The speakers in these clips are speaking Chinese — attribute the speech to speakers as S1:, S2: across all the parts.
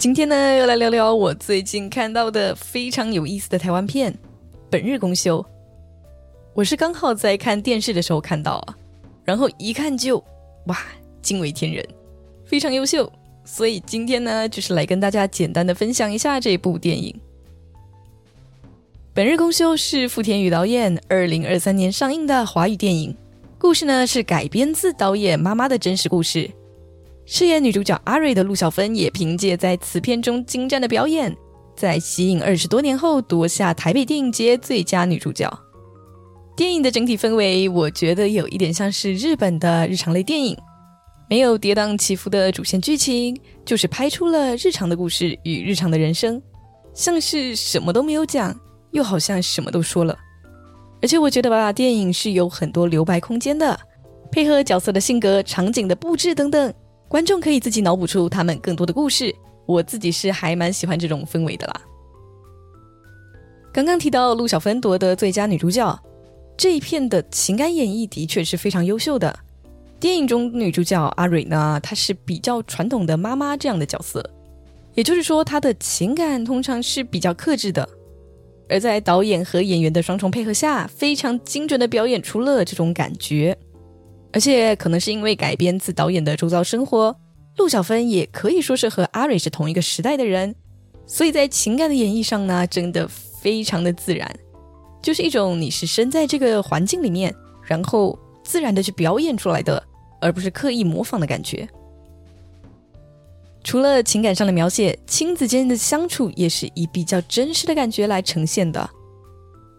S1: 今天呢，又来聊聊我最近看到的非常有意思的台湾片《本日公休》。我是刚好在看电视的时候看到啊，然后一看就哇，惊为天人，非常优秀。所以今天呢，就是来跟大家简单的分享一下这部电影。《本日公休》是富田宇导演二零二三年上映的华语电影，故事呢是改编自导演妈妈的真实故事。饰演女主角阿瑞的陆小芬也凭借在此片中精湛的表演，在吸引二十多年后夺下台北电影节最佳女主角。电影的整体氛围，我觉得有一点像是日本的日常类电影，没有跌宕起伏的主线剧情，就是拍出了日常的故事与日常的人生，像是什么都没有讲，又好像什么都说了。而且我觉得吧，电影是有很多留白空间的，配合角色的性格、场景的布置等等。观众可以自己脑补出他们更多的故事，我自己是还蛮喜欢这种氛围的啦。刚刚提到陆小芬夺得最佳女主角，这一片的情感演绎的确是非常优秀的。电影中女主角阿蕊呢，她是比较传统的妈妈这样的角色，也就是说她的情感通常是比较克制的，而在导演和演员的双重配合下，非常精准的表演出了这种感觉。而且可能是因为改编自导演的周遭生活，陆小芬也可以说是和阿蕊是同一个时代的人，所以在情感的演绎上呢，真的非常的自然，就是一种你是身在这个环境里面，然后自然的去表演出来的，而不是刻意模仿的感觉。除了情感上的描写，亲子间的相处也是以比较真实的感觉来呈现的，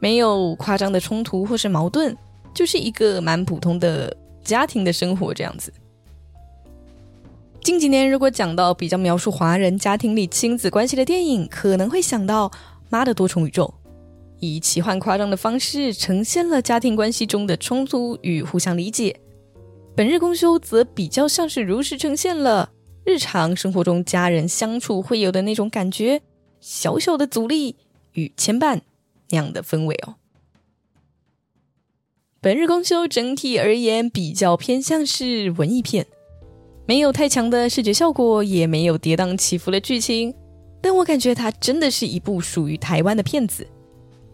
S1: 没有夸张的冲突或是矛盾，就是一个蛮普通的。家庭的生活这样子。近几年，如果讲到比较描述华人家庭里亲子关系的电影，可能会想到《妈的多重宇宙》，以奇幻夸张的方式呈现了家庭关系中的冲突与互相理解。《本日公休》则比较像是如实呈现了日常生活中家人相处会有的那种感觉，小小的阻力与牵绊那样的氛围哦。本日公休整体而言比较偏向是文艺片，没有太强的视觉效果，也没有跌宕起伏的剧情，但我感觉它真的是一部属于台湾的片子，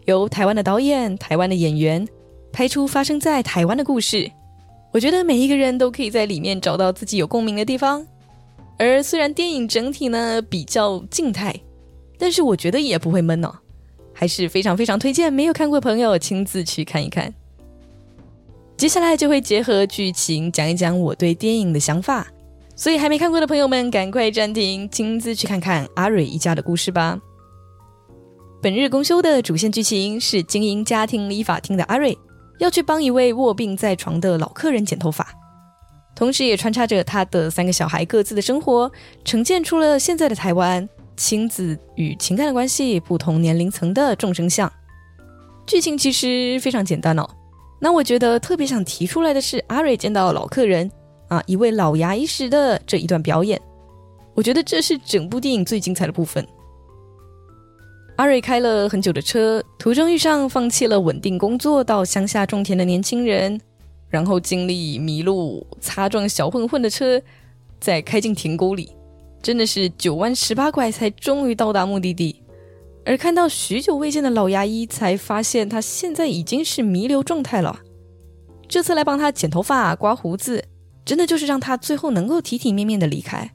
S1: 由台湾的导演、台湾的演员拍出发生在台湾的故事，我觉得每一个人都可以在里面找到自己有共鸣的地方。而虽然电影整体呢比较静态，但是我觉得也不会闷哦，还是非常非常推荐没有看过朋友亲自去看一看。接下来就会结合剧情讲一讲我对电影的想法，所以还没看过的朋友们赶快暂停，亲自去看看阿蕊一家的故事吧。本日公休的主线剧情是经营家庭理发厅的阿瑞要去帮一位卧病在床的老客人剪头发，同时也穿插着他的三个小孩各自的生活，呈现出了现在的台湾亲子与情感的关系不同年龄层的众生相。剧情其实非常简单哦。那我觉得特别想提出来的是，阿瑞见到老客人啊，一位老牙医时的这一段表演，我觉得这是整部电影最精彩的部分。阿瑞开了很久的车，途中遇上放弃了稳定工作到乡下种田的年轻人，然后经历迷路、擦撞小混混的车，再开进田沟里，真的是九弯十八拐才终于到达目的地。而看到许久未见的老牙医，才发现他现在已经是弥留状态了。这次来帮他剪头发、刮胡子，真的就是让他最后能够体体面面的离开。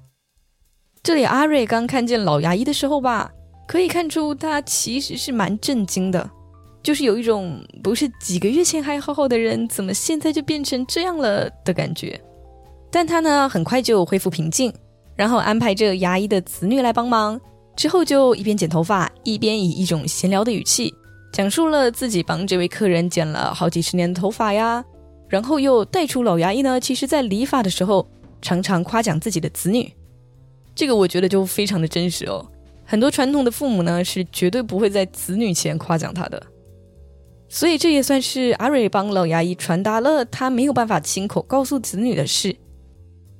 S1: 这里阿瑞刚看见老牙医的时候吧，可以看出他其实是蛮震惊的，就是有一种不是几个月前还好好的人，怎么现在就变成这样了的感觉。但他呢，很快就恢复平静，然后安排着牙医的子女来帮忙。之后就一边剪头发，一边以一种闲聊的语气讲述了自己帮这位客人剪了好几十年的头发呀，然后又带出老牙医呢，其实在理发的时候常常夸奖自己的子女，这个我觉得就非常的真实哦。很多传统的父母呢是绝对不会在子女前夸奖他的，所以这也算是阿瑞帮老牙医传达了他没有办法亲口告诉子女的事，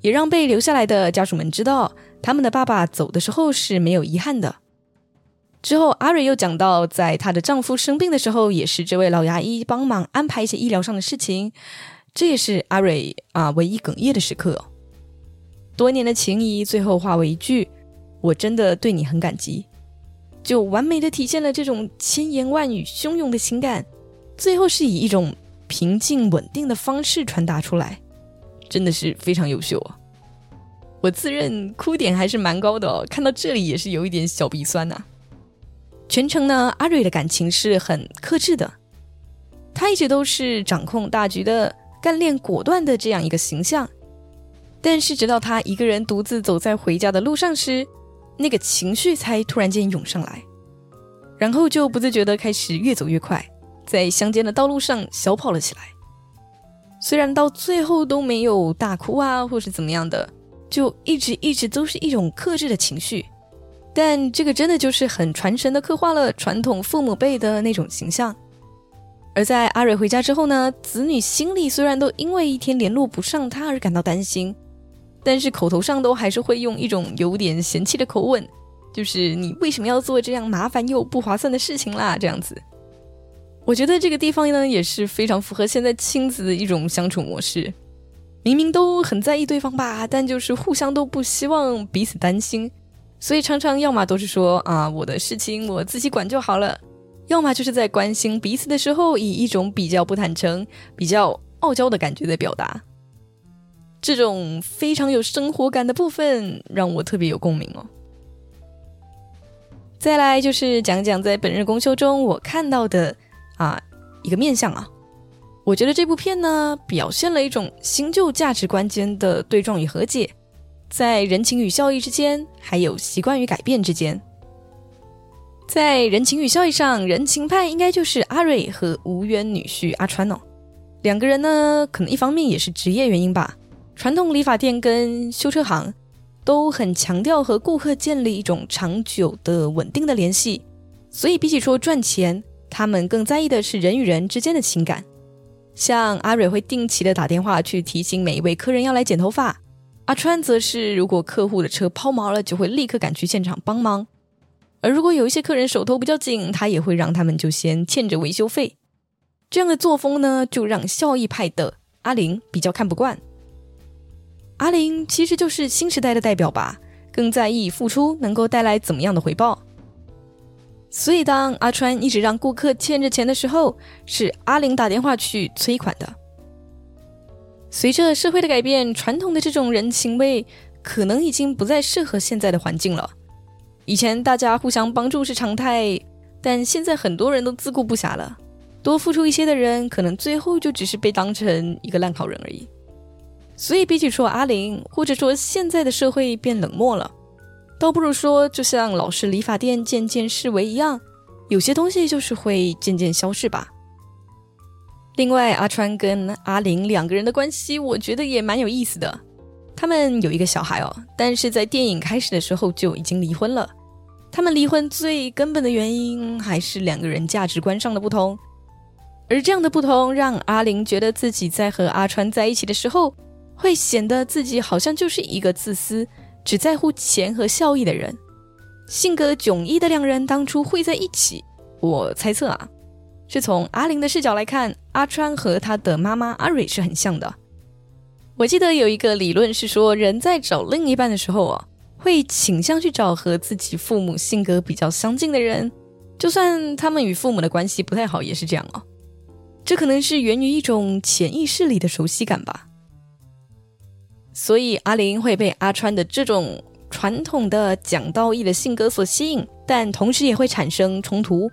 S1: 也让被留下来的家属们知道。他们的爸爸走的时候是没有遗憾的。之后，阿蕊又讲到，在她的丈夫生病的时候，也是这位老牙医帮忙安排一些医疗上的事情。这也是阿蕊啊唯一哽咽的时刻。多年的情谊最后化为一句：“我真的对你很感激，就完美的体现了这种千言万语汹涌的情感，最后是以一种平静稳定的方式传达出来，真的是非常优秀啊！我自认哭点还是蛮高的哦，看到这里也是有一点小鼻酸呐。全程呢，阿瑞的感情是很克制的，他一直都是掌控大局的、干练果断的这样一个形象。但是直到他一个人独自走在回家的路上时，那个情绪才突然间涌上来，然后就不自觉的开始越走越快，在乡间的道路上小跑了起来。虽然到最后都没有大哭啊，或是怎么样的，就一直一直都是一种克制的情绪。但这个真的就是很传神的刻画了传统父母辈的那种形象。而在阿蕊回家之后呢，子女心里虽然都因为一天联络不上他而感到担心，但是口头上都还是会用一种有点嫌弃的口吻，就是你为什么要做这样麻烦又不划算的事情啦？这样子，我觉得这个地方呢也是非常符合现在亲子的一种相处模式。明明都很在意对方吧，但就是互相都不希望彼此担心。所以常常要么都是说啊，我的事情我自己管就好了，要么就是在关心彼此的时候，以一种比较不坦诚、比较傲娇的感觉在表达。这种非常有生活感的部分，让我特别有共鸣哦。再来就是讲讲在本日公休中我看到的啊一个面相啊，我觉得这部片呢表现了一种新旧价值观间的对撞与和解。在人情与效益之间，还有习惯与改变之间。在人情与效益上，人情派应该就是阿瑞和无缘女婿阿川哦。两个人呢，可能一方面也是职业原因吧。传统理发店跟修车行都很强调和顾客建立一种长久的稳定的联系，所以比起说赚钱，他们更在意的是人与人之间的情感。像阿蕊会定期的打电话去提醒每一位客人要来剪头发。阿川则是，如果客户的车抛锚了，就会立刻赶去现场帮忙；而如果有一些客人手头比较紧，他也会让他们就先欠着维修费。这样的作风呢，就让效益派的阿玲比较看不惯。阿玲其实就是新时代的代表吧，更在意付出能够带来怎么样的回报。所以，当阿川一直让顾客欠着钱的时候，是阿玲打电话去催款的。随着社会的改变，传统的这种人情味可能已经不再适合现在的环境了。以前大家互相帮助是常态，但现在很多人都自顾不暇了。多付出一些的人，可能最后就只是被当成一个烂好人而已。所以，比起说阿玲，或者说现在的社会变冷漠了，倒不如说，就像老式理发店渐渐式微一样，有些东西就是会渐渐消逝吧。另外，阿川跟阿玲两个人的关系，我觉得也蛮有意思的。他们有一个小孩哦，但是在电影开始的时候就已经离婚了。他们离婚最根本的原因还是两个人价值观上的不同，而这样的不同让阿玲觉得自己在和阿川在一起的时候，会显得自己好像就是一个自私、只在乎钱和效益的人。性格迥异的两人当初会在一起，我猜测啊。是从阿玲的视角来看，阿川和他的妈妈阿蕊是很像的。我记得有一个理论是说，人在找另一半的时候啊，会倾向去找和自己父母性格比较相近的人，就算他们与父母的关系不太好，也是这样哦。这可能是源于一种潜意识里的熟悉感吧。所以阿玲会被阿川的这种传统的讲道义的性格所吸引，但同时也会产生冲突。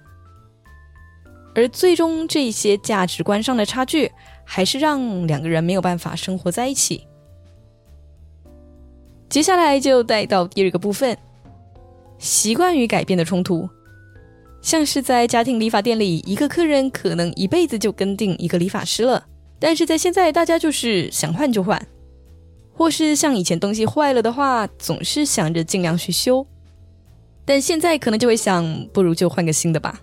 S1: 而最终，这些价值观上的差距，还是让两个人没有办法生活在一起。接下来就带到第二个部分：习惯与改变的冲突。像是在家庭理发店里，一个客人可能一辈子就跟定一个理发师了，但是在现在，大家就是想换就换，或是像以前东西坏了的话，总是想着尽量去修，但现在可能就会想，不如就换个新的吧。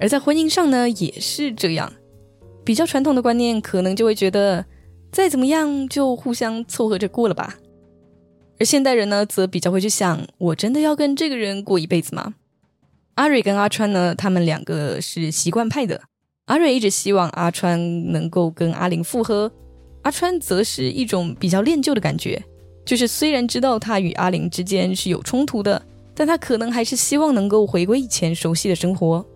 S1: 而在婚姻上呢，也是这样。比较传统的观念，可能就会觉得再怎么样就互相凑合着过了吧。而现代人呢，则比较会去想：我真的要跟这个人过一辈子吗？阿蕊跟阿川呢，他们两个是习惯派的。阿蕊一直希望阿川能够跟阿玲复合，阿川则是一种比较恋旧的感觉，就是虽然知道他与阿玲之间是有冲突的，但他可能还是希望能够回归以前熟悉的生活。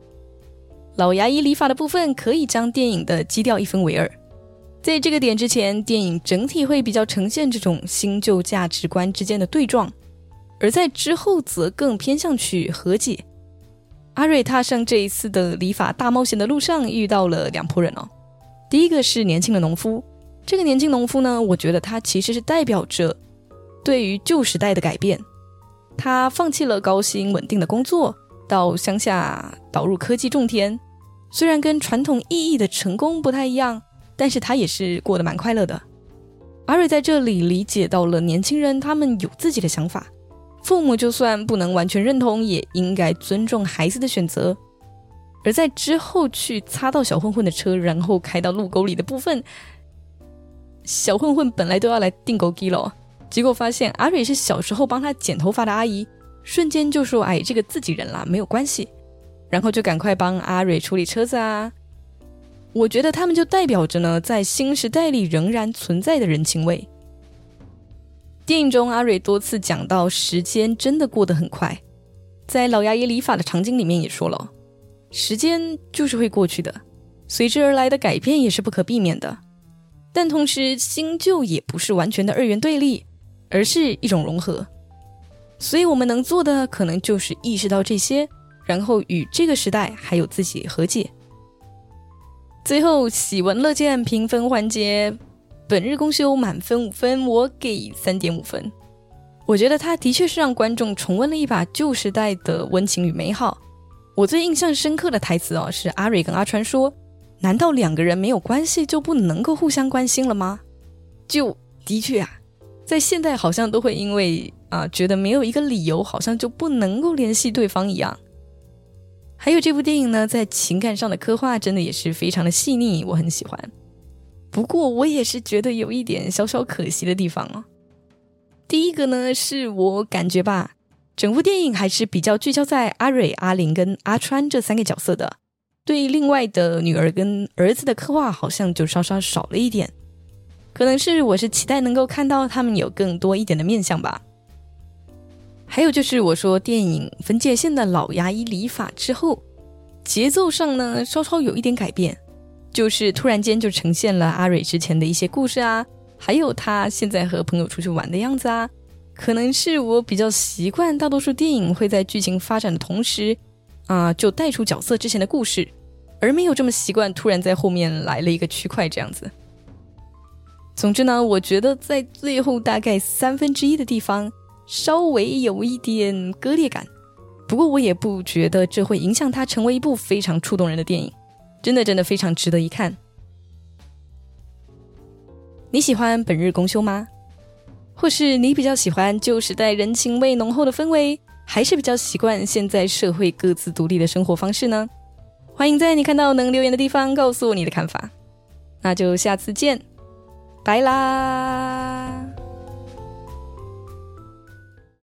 S1: 老牙医理发的部分可以将电影的基调一分为二，在这个点之前，电影整体会比较呈现这种新旧价值观之间的对撞，而在之后则更偏向去和解。阿瑞踏上这一次的理发大冒险的路上，遇到了两拨人哦。第一个是年轻的农夫，这个年轻农夫呢，我觉得他其实是代表着对于旧时代的改变。他放弃了高薪稳定的工作，到乡下导入科技种田。虽然跟传统意义的成功不太一样，但是他也是过得蛮快乐的。阿瑞在这里理解到了年轻人他们有自己的想法，父母就算不能完全认同，也应该尊重孩子的选择。而在之后去擦到小混混的车，然后开到路沟里的部分，小混混本来都要来订狗机了，结果发现阿瑞是小时候帮他剪头发的阿姨，瞬间就说：“哎，这个自己人啦，没有关系。”然后就赶快帮阿蕊处理车子啊！我觉得他们就代表着呢，在新时代里仍然存在的人情味。电影中，阿蕊多次讲到时间真的过得很快，在老牙医理发的场景里面也说了，时间就是会过去的，随之而来的改变也是不可避免的。但同时，新旧也不是完全的二元对立，而是一种融合。所以我们能做的，可能就是意识到这些。然后与这个时代还有自己和解。最后喜闻乐见评分环节，本日公休满分五分，我给三点五分。我觉得他的确是让观众重温了一把旧时代的温情与美好。我最印象深刻的台词哦，是阿蕊跟阿川说：“难道两个人没有关系就不能够互相关心了吗？”就的确啊，在现代好像都会因为啊觉得没有一个理由，好像就不能够联系对方一样。还有这部电影呢，在情感上的刻画真的也是非常的细腻，我很喜欢。不过我也是觉得有一点小小可惜的地方哦。第一个呢，是我感觉吧，整部电影还是比较聚焦在阿蕊、阿玲跟阿川这三个角色的，对另外的女儿跟儿子的刻画好像就稍稍少了一点。可能是我是期待能够看到他们有更多一点的面相吧。还有就是我说电影分界线的老牙医理发之后，节奏上呢稍稍有一点改变，就是突然间就呈现了阿蕊之前的一些故事啊，还有他现在和朋友出去玩的样子啊，可能是我比较习惯大多数电影会在剧情发展的同时啊就带出角色之前的故事，而没有这么习惯突然在后面来了一个区块这样子。总之呢，我觉得在最后大概三分之一的地方。稍微有一点割裂感，不过我也不觉得这会影响它成为一部非常触动人的电影，真的真的非常值得一看。你喜欢本日公休吗？或是你比较喜欢旧时代人情味浓厚的氛围，还是比较习惯现在社会各自独立的生活方式呢？欢迎在你看到能留言的地方告诉我你的看法。那就下次见，拜啦。